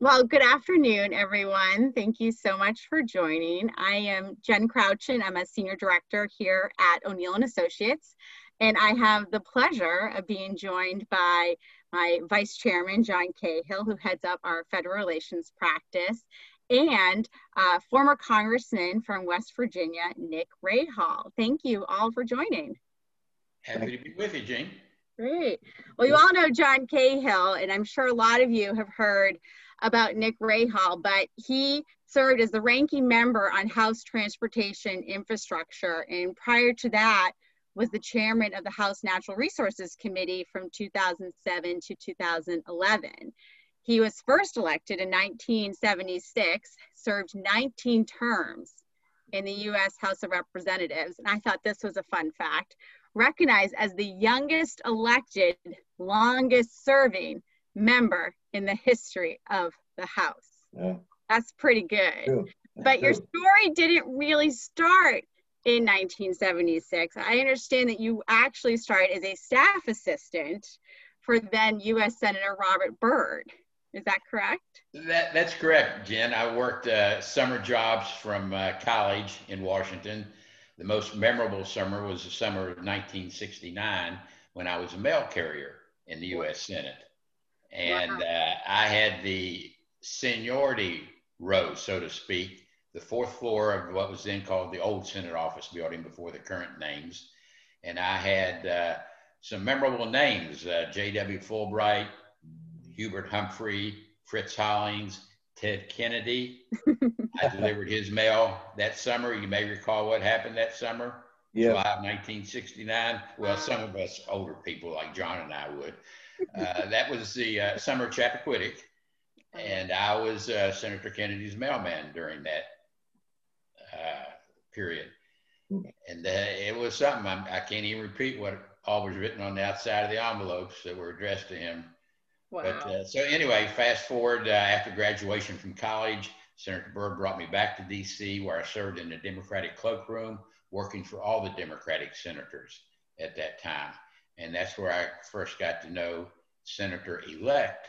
Well, good afternoon, everyone. Thank you so much for joining. I am Jen Crouch, and I'm a senior director here at O'Neill and Associates, and I have the pleasure of being joined by my vice chairman, John Cahill, who heads up our federal relations practice, and uh, former congressman from West Virginia, Nick Rahall. Thank you all for joining. Happy to be with you, Jane. Great. Well, you all know John Cahill, and I'm sure a lot of you have heard about Nick Rahall, but he served as the ranking member on House Transportation Infrastructure. And prior to that, was the chairman of the House Natural Resources Committee from 2007 to 2011. He was first elected in 1976, served 19 terms in the US House of Representatives. And I thought this was a fun fact recognized as the youngest elected, longest serving member in the history of the House. Yeah. That's pretty good. True. But your story didn't really start in 1976. I understand that you actually started as a staff assistant for then U.S. Senator Robert Byrd. Is that correct? That, that's correct, Jen. I worked uh, summer jobs from uh, college in Washington. The most memorable summer was the summer of 1969 when I was a mail carrier in the U.S. Senate. And wow. uh, I had the seniority row, so to speak, the fourth floor of what was then called the old Senate office building before the current names. And I had uh, some memorable names uh, J.W. Fulbright, Hubert Humphrey, Fritz Hollings, Ted Kennedy. I delivered his mail that summer. You may recall what happened that summer. Yeah. July of 1969. Well, some of us older people like John and I would. Uh, that was the uh, summer of Chappaquiddick. And I was uh, Senator Kennedy's mailman during that uh, period. And uh, it was something I'm, I can not even repeat what all was written on the outside of the envelopes that were addressed to him. Wow. But uh, so anyway, fast forward uh, after graduation from college, Senator Byrd brought me back to DC where I served in the Democratic cloakroom, working for all the Democratic senators at that time. And that's where I first got to know Senator elect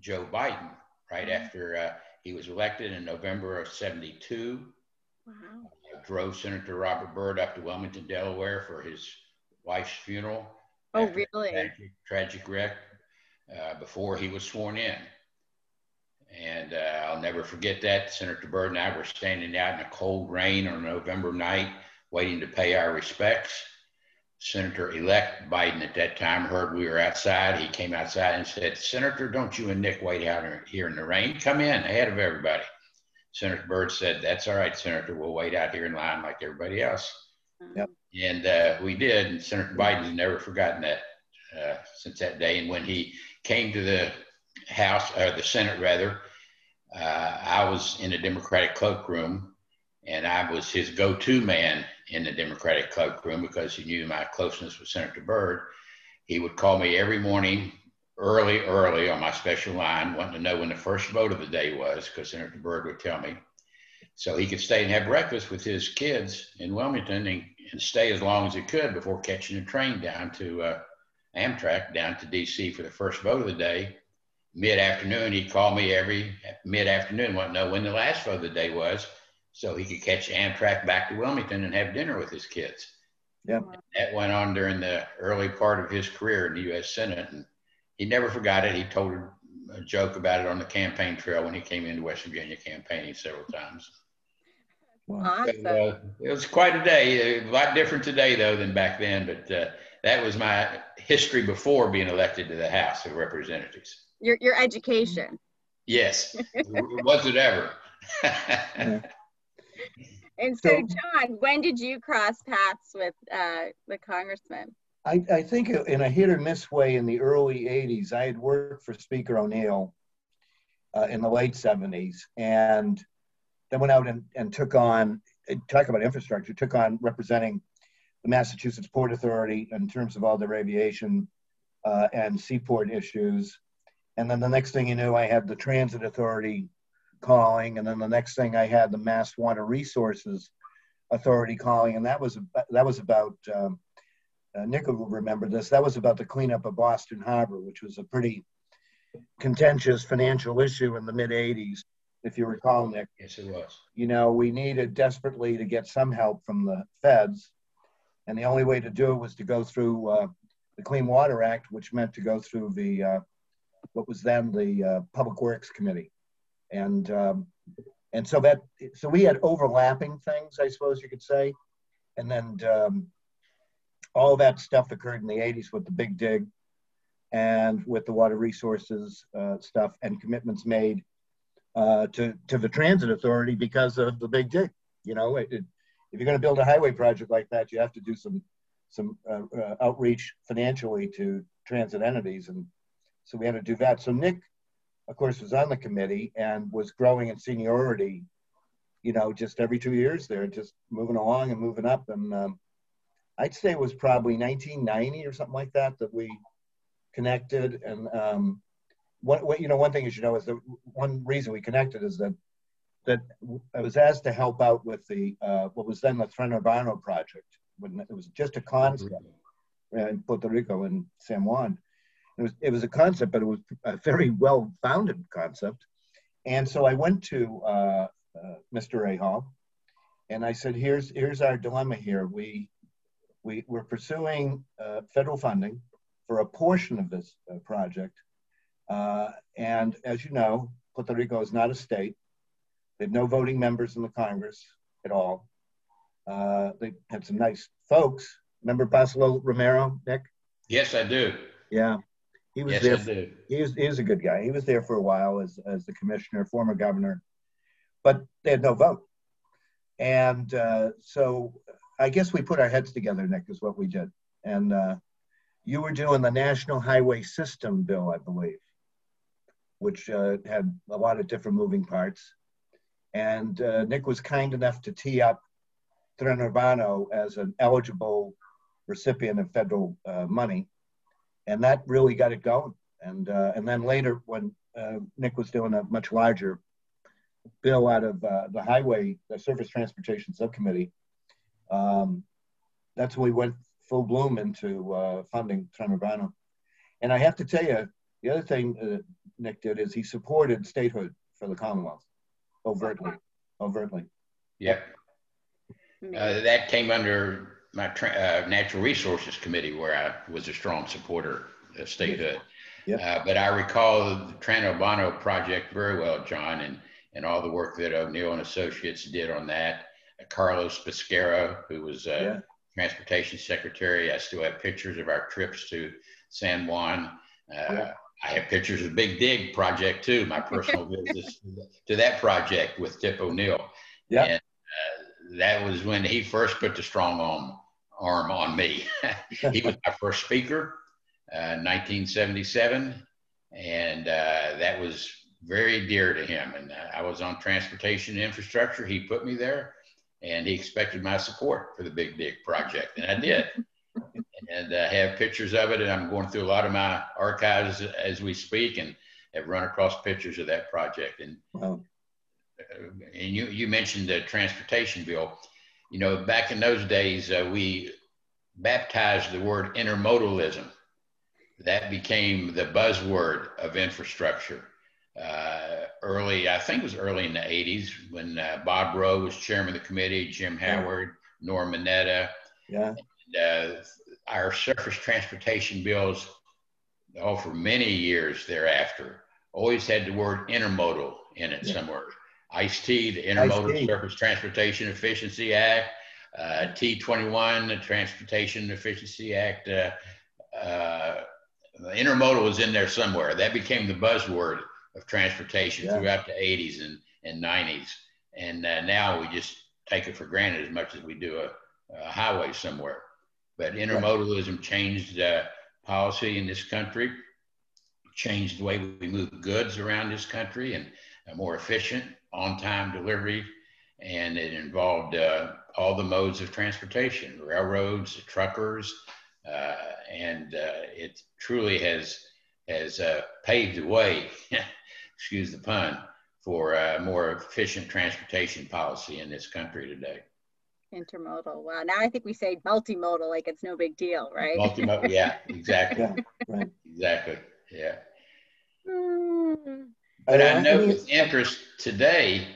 Joe Biden right mm-hmm. after uh, he was elected in November of 72. Wow. I drove Senator Robert Byrd up to Wilmington, Delaware for his wife's funeral. Oh, really? Tragic, tragic wreck uh, before he was sworn in. And uh, I'll never forget that. Senator Byrd and I were standing out in a cold rain on a November night waiting to pay our respects. Senator elect Biden at that time heard we were outside. He came outside and said, Senator, don't you and Nick wait out here in the rain. Come in ahead of everybody. Senator Byrd said, That's all right, Senator. We'll wait out here in line like everybody else. Yep. And uh, we did. And Senator Biden's never forgotten that uh, since that day. And when he came to the House, or the Senate rather, uh, I was in the Democratic cloakroom, and I was his go-to man in the Democratic cloakroom because he knew my closeness with Senator Byrd. He would call me every morning, early, early on my special line, wanting to know when the first vote of the day was, because Senator Byrd would tell me. So he could stay and have breakfast with his kids in Wilmington and, and stay as long as he could before catching a train down to uh, Amtrak down to DC for the first vote of the day. Mid afternoon, he'd call me every mid afternoon, want to know when the last vote of the day was, so he could catch Amtrak back to Wilmington and have dinner with his kids. Yeah. That went on during the early part of his career in the U.S. Senate, and he never forgot it. He told a joke about it on the campaign trail when he came into West Virginia campaigning several times. Wow. Awesome. So, uh, it was quite a day. A lot different today, though, than back then. But uh, that was my history before being elected to the House of Representatives. Your your education. Yes, was it ever? And so, John, when did you cross paths with uh, the congressman? I, I think in a hit or miss way in the early 80s, I had worked for Speaker O'Neill uh, in the late 70s and then went out and, and took on, talk about infrastructure, took on representing the Massachusetts Port Authority in terms of all their aviation uh, and seaport issues. And then the next thing you knew, I had the Transit Authority calling, and then the next thing I had the Mass Water Resources Authority calling, and that was that was about um, uh, Nick will remember this. That was about the cleanup of Boston Harbor, which was a pretty contentious financial issue in the mid 80s, if you recall, Nick. Yes, it was. You know, we needed desperately to get some help from the feds. And the only way to do it was to go through uh, the Clean Water Act, which meant to go through the uh, what was then the uh, Public Works Committee, and um, and so that so we had overlapping things, I suppose you could say, and then um, all that stuff occurred in the '80s with the Big Dig, and with the water resources uh, stuff and commitments made uh, to to the Transit Authority because of the Big Dig. You know, it, it, if you're going to build a highway project like that, you have to do some some uh, uh, outreach financially to transit entities, and so we had to do that. So Nick, of course, was on the committee and was growing in seniority. You know, just every two years, there, just moving along and moving up. And um, I'd say it was probably 1990 or something like that that we connected. And um, what, what you know, one thing as you know is that one reason we connected is that that I was asked to help out with the uh, what was then the Tren Urbano project when it was just a concept mm-hmm. in Puerto Rico and San Juan. It was, it was a concept, but it was a very well founded concept. And so I went to uh, uh, Mr. Rahall and I said, here's, here's our dilemma here. We, we, we're pursuing uh, federal funding for a portion of this uh, project. Uh, and as you know, Puerto Rico is not a state. They have no voting members in the Congress at all. Uh, they had some nice folks. Remember Bacilo Romero, Nick? Yes, I do. Yeah. He was yes, there. For, he was he was a good guy. He was there for a while as as the commissioner, former governor, but they had no vote, and uh, so I guess we put our heads together. Nick is what we did, and uh, you were doing the National Highway System bill, I believe, which uh, had a lot of different moving parts, and uh, Nick was kind enough to tee up Tren Urbano as an eligible recipient of federal uh, money and that really got it going. And uh, and then later, when uh, Nick was doing a much larger bill out of uh, the highway, the Surface Transportation Subcommittee, um, that's when we went full bloom into uh, funding Tren And I have to tell you, the other thing Nick did is he supported statehood for the Commonwealth overtly, overtly. Yep. Uh, that came under my uh, natural resources committee where I was a strong supporter of statehood. Yep. Uh, but I recall the Tren Urbano project very well, John, and, and all the work that O'Neill and Associates did on that. Uh, Carlos Pesquera, who was uh, yeah. transportation secretary. I still have pictures of our trips to San Juan. Uh, yeah. I have pictures of Big Dig project too, my personal visits to that project with Tip O'Neill. Yeah. And uh, that was when he first put the strong arm arm on me. he was my first speaker, uh, 1977, and uh, that was very dear to him. And uh, I was on transportation infrastructure. He put me there, and he expected my support for the Big Dig project, and I did. and I have pictures of it, and I'm going through a lot of my archives as we speak, and have run across pictures of that project. And wow. Uh, and you you mentioned the transportation bill you know, back in those days, uh, we baptized the word intermodalism. That became the buzzword of infrastructure. Uh, early, I think it was early in the 80s when uh, Bob Roe was chairman of the committee, Jim Howard, yeah. Norm Mineta. Yeah. And, uh, our surface transportation bills, oh, for many years thereafter, always had the word intermodal in it yeah. somewhere. ISTEA, the Intermodal Surface Transportation Efficiency Act, uh, TEA-21, the Transportation Efficiency Act. Uh, uh, intermodal was in there somewhere. That became the buzzword of transportation yeah. throughout the 80s and, and 90s. And uh, now we just take it for granted as much as we do a, a highway somewhere. But intermodalism changed uh, policy in this country, changed the way we move goods around this country, and more efficient on time delivery, and it involved uh, all the modes of transportation railroads, truckers, uh, and uh, it truly has, has uh, paved the way, excuse the pun, for a more efficient transportation policy in this country today. Intermodal. Wow. Now I think we say multimodal like it's no big deal, right? Multimodal. Yeah, exactly. yeah, right. Exactly. Yeah. Mm. But I know with interest today,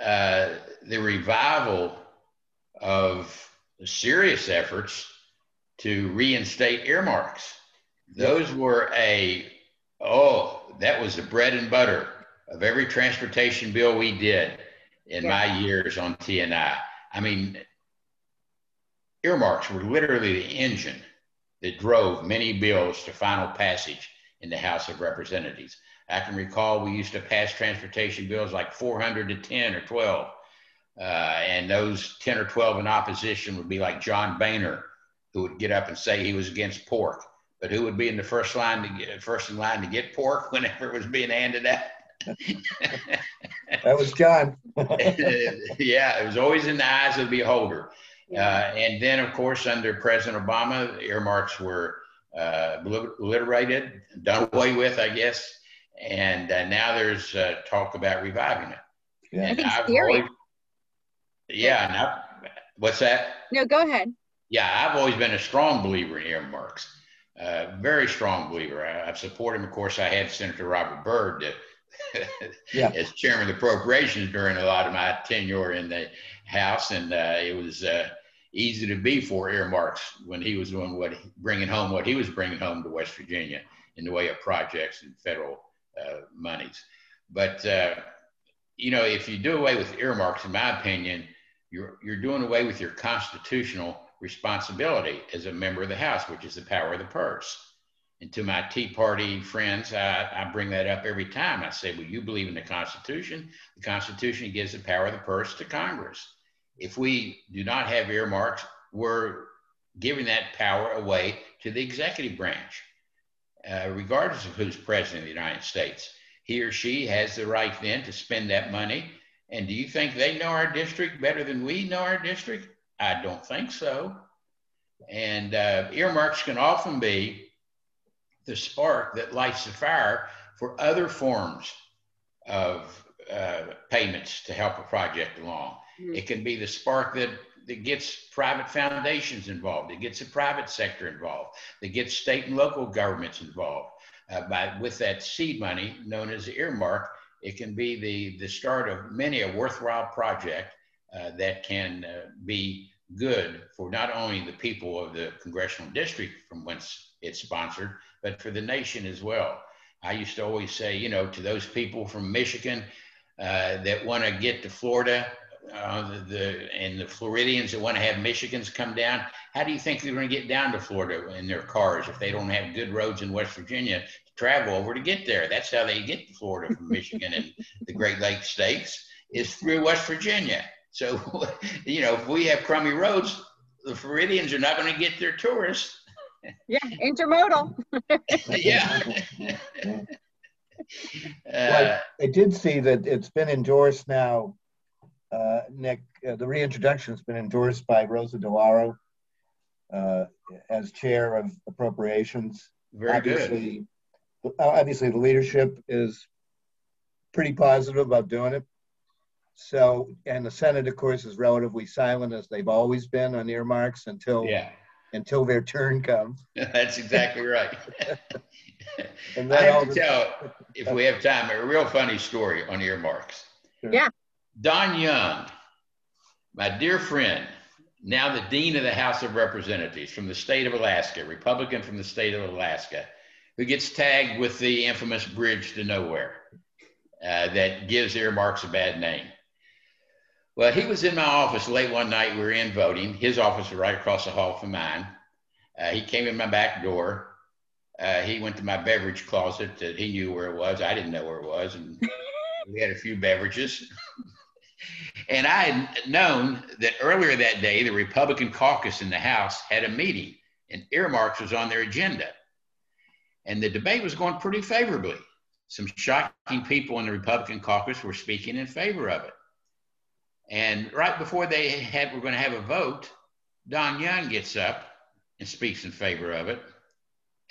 uh, the revival of serious efforts to reinstate earmarks. Those were a, oh, that was the bread and butter of every transportation bill we did in yeah. my years on T&I. I mean, earmarks were literally the engine that drove many bills to final passage in the House of Representatives. I can recall we used to pass transportation bills like 400 to 10 or 12. Uh, and those 10 or 12 in opposition would be like John Boehner, who would get up and say he was against pork. But who would be in the first line to get, first in line to get pork whenever it was being handed out? that was John. yeah, it was always in the eyes of the beholder. Uh, and then, of course, under President Obama, earmarks were uh, obliterated, done away with, I guess. And uh, now there's uh, talk about reviving it. Yeah. And I've always, yeah. Now, what's that? No, go ahead. Yeah, I've always been a strong believer in earmarks. Uh, very strong believer. I, have supported him. Of course, I had Senator Robert Byrd to yeah. as chairman of appropriations during a lot of my tenure in the House, and uh, it was uh, easy to be for earmarks when he was doing what bringing home what he was bringing home to West Virginia in the way of projects and federal monies. But uh, you know, if you do away with earmarks, in my opinion, you're you're doing away with your constitutional responsibility as a member of the House, which is the power of the purse. And to my Tea Party friends, I, I, bring that up every time. I say, well, you believe in the Constitution. The Constitution gives the power of the purse to Congress. If we do not have earmarks, we're giving that power away to the executive branch, uh, regardless of who's president of the United States. He or she has the right then to spend that money. And do you think they know our district better than we know our district? I don't think so. And uh, earmarks can often be the spark that lights the fire for other forms of uh, payments to help a project along. Mm-hmm. It can be the spark that, that gets private foundations involved, it gets the private sector involved, that gets state and local governments involved. Uh, by, with that seed money known as earmark, it can be the, the start of many a worthwhile project uh, that can uh, be good for not only the people of the congressional district from whence it's sponsored, but for the nation as well. I used to always say, you know, to those people from Michigan uh, that want to get to Florida, uh, the, the, and the Floridians that want to have Michigans come down, how do you think they're going to get down to Florida in their cars if they don't have good roads in West Virginia to travel over to get there? That's how they get to Florida from Michigan and the Great Lakes states is through West Virginia. So, you know, if we have crummy roads, the Floridians are not going to get their tourists yeah, intermodal. yeah. well, I, I, did see that it's been endorsed now, uh, Nick. Uh, the reintroduction has been endorsed by Rosa DeLauro uh, as chair of appropriations. Very obviously, good. Obviously, the leadership is pretty positive about doing it. So, and the Senate, of course, is relatively silent as they've always been on earmarks until yeah until their turn comes. That's exactly right. and I have to tell, if we have time, a real funny story on earmarks. Yeah. Don Young, my dear friend, now the Dean of the House of Representatives from the state of Alaska, Republican from the state of Alaska, who gets tagged with the infamous bridge to nowhere uh, that gives earmarks a bad name. Well, he was in my office late one night. We were in voting. His office was right across the hall from mine. Uh, he came in my back door. Uh, he went to my beverage closet that he knew where it was. I didn't know where it was. And we had a few beverages. And I had known that earlier that day, the Republican caucus in the House had a meeting and earmarks was on their agenda. And the debate was going pretty favorably. Some shocking people in the Republican caucus were speaking in favor of it. And right before they had were going to have a vote, Don Young gets up and speaks in favor of it.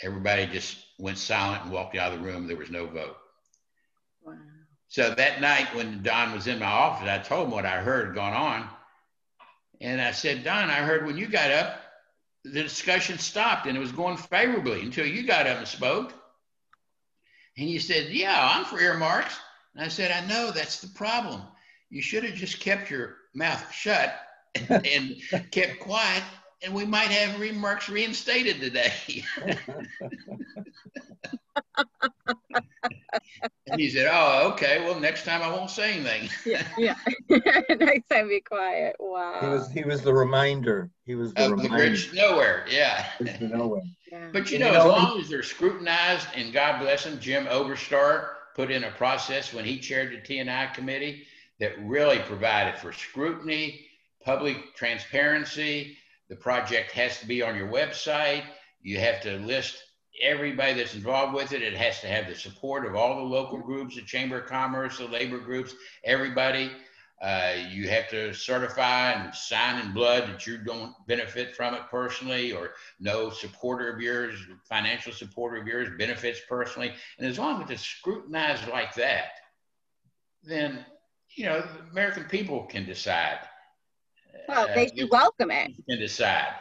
Everybody just went silent and walked out of the room. There was no vote. Wow. So that night when Don was in my office, I told him what I heard going on. And I said, Don, I heard when you got up, the discussion stopped and it was going favorably until you got up and spoke. And he said, Yeah, I'm for earmarks. And I said, I know that's the problem. You should have just kept your mouth shut and, kept quiet, and we might have earmarks reinstated today. and he said, "Oh, okay. Well, next time I won't say anything." yeah, yeah. next time, be quiet. Wow. He was he was the reminder. He was the Of the reminder. bridge to nowhere, yeah. Bridge nowhere. Yeah. But you You know, know, as long as they're scrutinized, and God bless him, Jim Oberstar put in a process when he chaired the T&I committee that really provided for scrutiny, public transparency. The project has to be on your website. You have to list everybody that's involved with it. It has to have the support of all the local groups, the Chamber of Commerce, the labor groups, everybody. Uh, you have to certify and sign in blood that you don't benefit from it personally or no supporter of yours, financial supporter of yours benefits personally. And as long as it's scrutinized like that, then, you know, the American people can decide. well, they Uh, should welcome it. can decide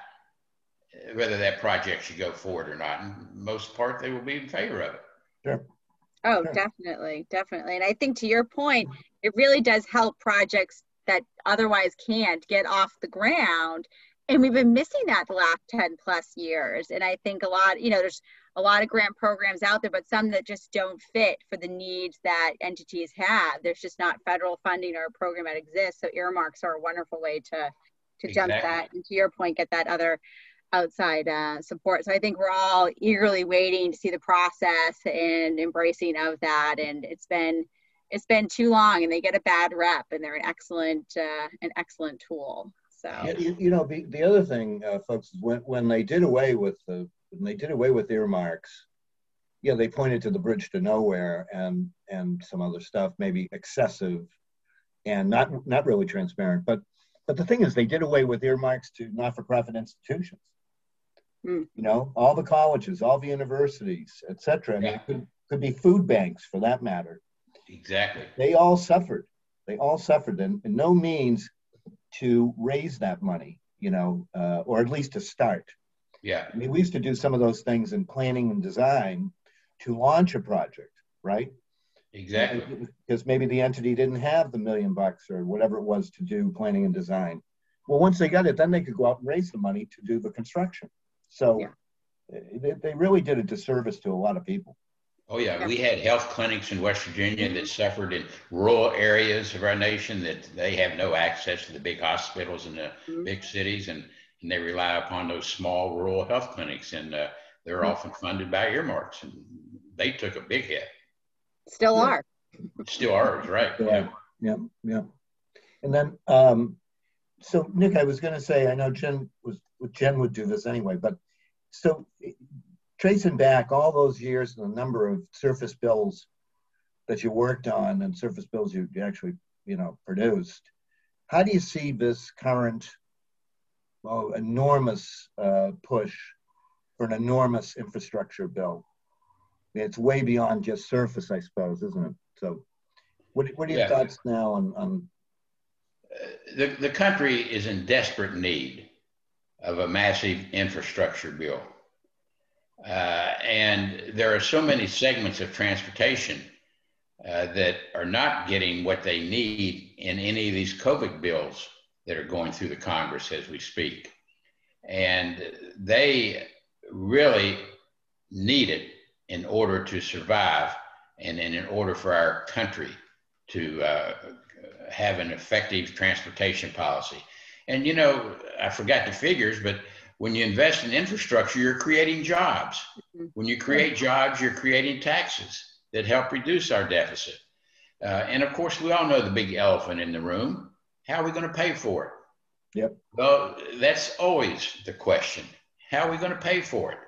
whether that project should go forward or not. And most part, they will be in favor of it. Oh, Sure. definitely, definitely. And I think to your point, it really does help projects that otherwise can't get off the ground. And we've been missing that the last 10 plus years. And I think a lot, you know, there's a lot of grant programs out there, but some that just don't fit for the needs that entities have. There's just not federal funding or a program that exists. So earmarks are a wonderful way to to jump that and to your point, get that other outside uh, support. So I think we're all eagerly waiting to see the process and embracing of that. And it's been it's been too long, and they get a bad rep, and they're an excellent uh, an excellent tool. So You, you- you know, the, the other thing, uh, folks, when, when they did away with the, when they did away with earmarks, yeah, they pointed to the bridge to nowhere and, and some other stuff, maybe excessive and not, not really transparent. But, but the thing is, they did away with earmarks to not-for-profit institutions. Hmm. You know, all the colleges, all the universities, et cetera. I mean, Yeah. it could, could be food banks for that matter Exactly. they all suffered. They all suffered, and, and no means to raise that money, you know, uh, or at least to start. Yeah. I mean, we used to do some of those things in planning and design to launch a project, right? Exactly. Because maybe the entity didn't have the million bucks or whatever it was to do planning and design. Well, once they got it, then they could go out and raise the money to do the construction. So Yeah. uh, they, they really did a disservice to a lot of people. Oh, yeah. Yeah. We had health clinics in West Virginia that suffered in rural areas of our nation that they have no access to the big hospitals in the Mhm. big cities, and, and they rely upon those small rural health clinics, and uh, they're Mhm. often funded by earmarks, and they took a big hit. still Yeah. are. Still ours, right? Yeah. Yeah, yeah. And then, um, so Nick, I was going to say, I know Jen was, Jen would do this anyway, but so tracing back all those years and the number of surface bills that you worked on and surface bills you actually, you know, produced, how do you see this current, well, enormous uh, push for an enormous infrastructure bill? It's way beyond just surface, I suppose, isn't it? So, what, what are your Yeah. thoughts now on, on the, the country is in desperate need of a massive infrastructure bill. Uh, and there are so many segments of transportation uh, that are not getting what they need in any of these COVID bills that are going through the Congress as we speak. And they really need it in order to survive and, in order for our country to uh, have an effective transportation policy. And you know, I forgot the figures, but when you invest in infrastructure, you're creating jobs. Mhm. When you create jobs, you're creating taxes that help reduce our deficit. Uh, and of course, we all know the big elephant in the room. How are we going to pay for it? Yep. Well, that's always the question. How are we going to pay for it?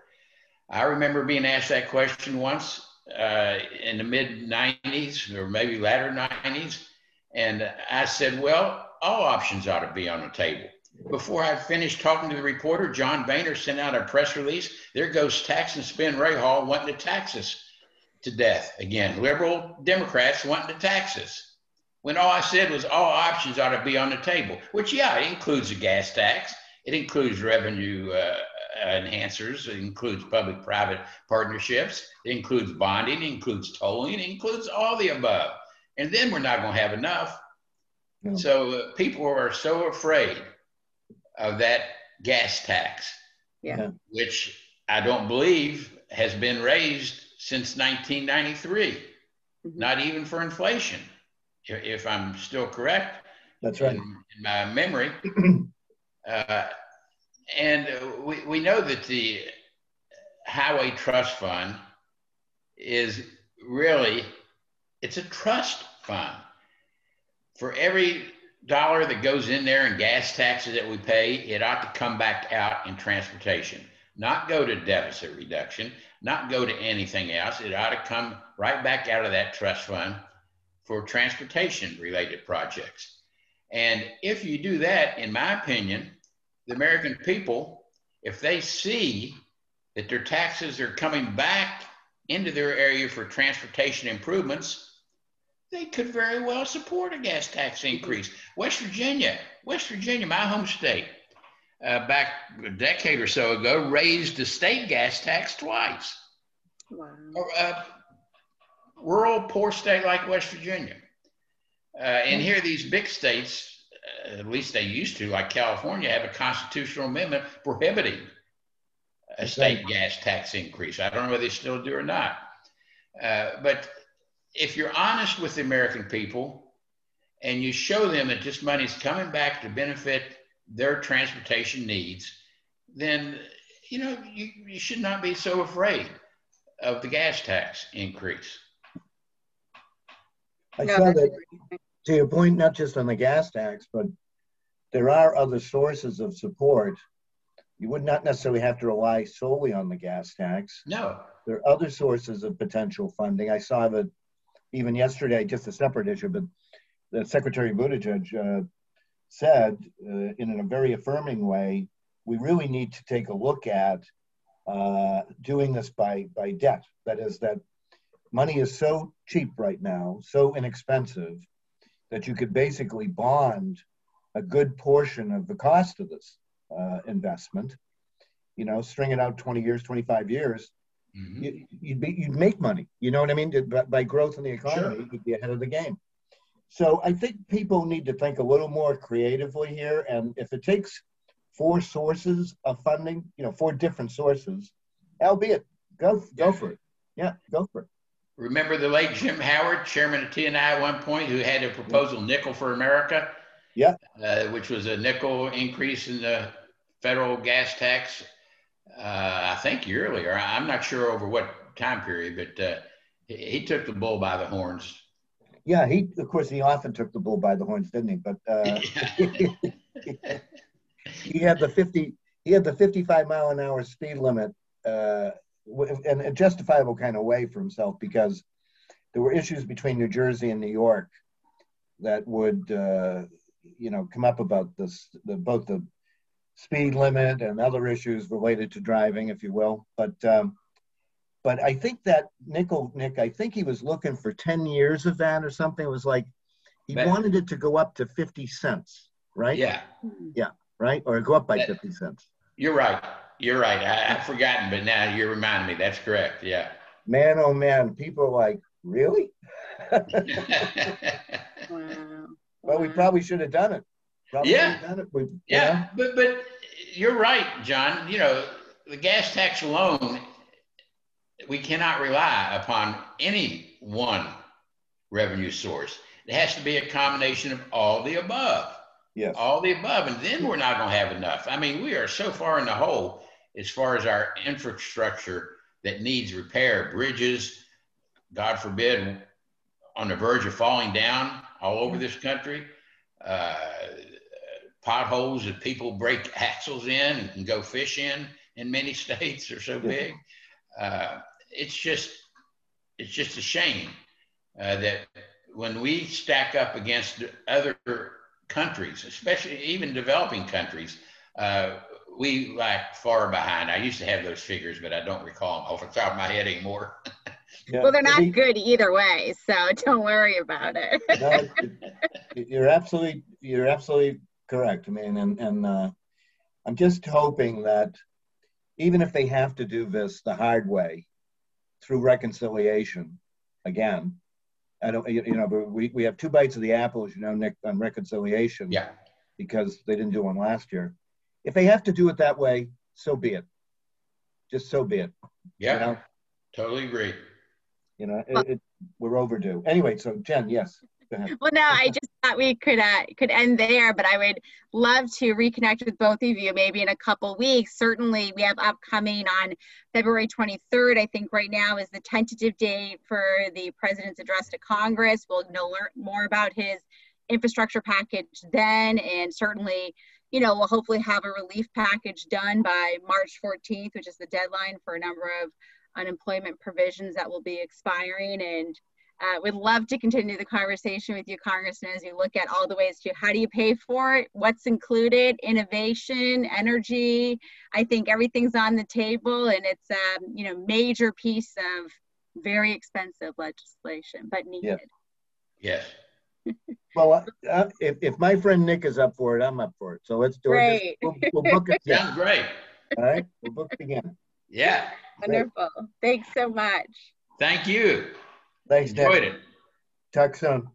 I remember being asked that question once uh, in the mid 90s or maybe latter 90s. And I said, well, all options ought to be on the table. Before I finished talking to the reporter, John Boehner sent out a press release. There goes tax and spend Rahall wanting to tax us to death. Again, liberal Democrats wanting to tax us. When all I said was all options ought to be on the table, which, yeah, it includes a gas tax, it includes revenue uh, enhancers. It includes public-private partnerships. It includes bonding. It includes tolling. It includes all the above. And then we're not going to have enough. No. So uh, people are so afraid of that gas tax, yeah. which I don't believe has been raised since 1993, mm-hmm. not even for inflation, if I'm still correct. That's right. In, in my memory. uh, and we, we know that the Highway Trust Fund is really, it's a trust fund. For every dollar that goes in there in gas taxes that we pay, it ought to come back out in transportation, not go to deficit reduction, not go to anything else. It ought to come right back out of that trust fund for transportation related projects. And if you do that, in my opinion, the American people, if they see that their taxes are coming back into their area for transportation improvements, they could very well support a gas tax increase. West Virginia, West Virginia, my home state, uh, back a decade or so ago, raised the state gas tax twice. Wow. Uh, rural, poor state like West Virginia. Uh, and here, these big states, uh, at least they used to, like California, have a constitutional amendment prohibiting a state gas tax increase. I don't know whether they still do or not. Uh, but if you're honest with the American people and you show them that this money is coming back to benefit their transportation needs, then you know you, you should not be so afraid of the gas tax increase. I saw that to your point, not just on the gas tax, but there are other sources of support. You would not necessarily have to rely solely on the gas tax. No. There are other sources of potential funding. I saw that even yesterday, just a separate issue, but the Secretary Buttigieg uh, said uh, in a very affirming way, we really need to take a look at uh, doing this by, by debt. That is, that money is so cheap right now, so inexpensive, that you could basically bond a good portion of the cost of this uh, investment. You know, string it out 20 years, 25 years, mm-hmm. you, would be you'd make money. You know what I mean? By growth in the economy, sure. you'd be ahead of the game. So I think people need to think a little more creatively here, and if it takes four sources of funding, you know, four different sources, albeit go go for it. Yeah, go for it. Remember the late Jim Howard, chairman of T&I at one point, who had a proposal nickel for America? Yeah. Uh, which was a nickel increase in the federal gas tax uh, I think yearly, or I'm not sure over what time period, but uh, he, he, took the bull by the horns. Yeah, he of course he often took the bull by the horns, didn't he? But uh, he had the fifty he had the fifty five mile an hour speed limit, uh, in a justifiable kind of way for himself because there were issues between New Jersey and New York that would uh, you know come up about this the, both the speed limit and other issues related to driving, if you will. But um, but I think that Nickel Nick, I think he was looking for 10 years of that or something. It was like he that, wanted it to go up to 50 cents, right? Yeah. Yeah, right? Or go up by that, 50 cents. You're right. You're right. I, I've forgotten, but now you're reminding me. That's correct. Yeah. Man, oh man, people are like, really? wow. Well, we probably should have done it. Probably yeah. With, yeah. But, but you're right, John. You know, the gas tax alone, we cannot rely upon any one revenue source. It has to be a combination of all the above. Yes. All the above. And then we're not going to have enough. I mean, we are so far in the hole as far as our infrastructure that needs repair, bridges, God forbid, on the verge of falling down all over this country. Uh, potholes that people break axles in and can go fish in in many states are so big. Uh, it's just it's just a shame uh, that when we stack up against other countries, especially even developing countries, uh, we lag far behind. I used to have those figures, but I don't recall them off the top of my head anymore. Yeah. Well, they're not good either way, so don't worry about it. no, you're absolutely you're absolutely correct. I mean, and and uh, I'm just hoping that even if they have to do this the hard way through reconciliation again, I don't, you, you know, but we, we have two bites of the apple, as you know, Nick, on reconciliation. Yeah. Because they didn't do one last year. If they have to do it that way, so be it. Just so be it. Yeah. You know, Totally agree. you know it, it, we're overdue. Anyway, so Jen, yes. Well, no, I just thought we could uh, could end there, but I would love to reconnect with both of you maybe in a couple weeks. Certainly, we have upcoming on February 23rd. I think right now is the tentative date for the president's address to Congress. We'll learn more about his infrastructure package then, and certainly, you know, we'll hopefully have a relief package done by March 14th, which is the deadline for a number of unemployment provisions that will be expiring and uh, would love to continue the conversation with you, Congressman, as you look at all the ways to how do you pay for it, what's included, innovation, energy. I think everything's on the table, and it's a you know major piece of very expensive legislation, but needed. Yes. Well, uh, uh, if, if my friend Nick is up for it, I'm up for it. So let's do it. Great. We'll, we'll book it. Sounds great. All right, we'll book it again. Yeah. Wonderful. Thanks so much. Thank you. Thanks, Nick. Enjoyed it. Talk soon.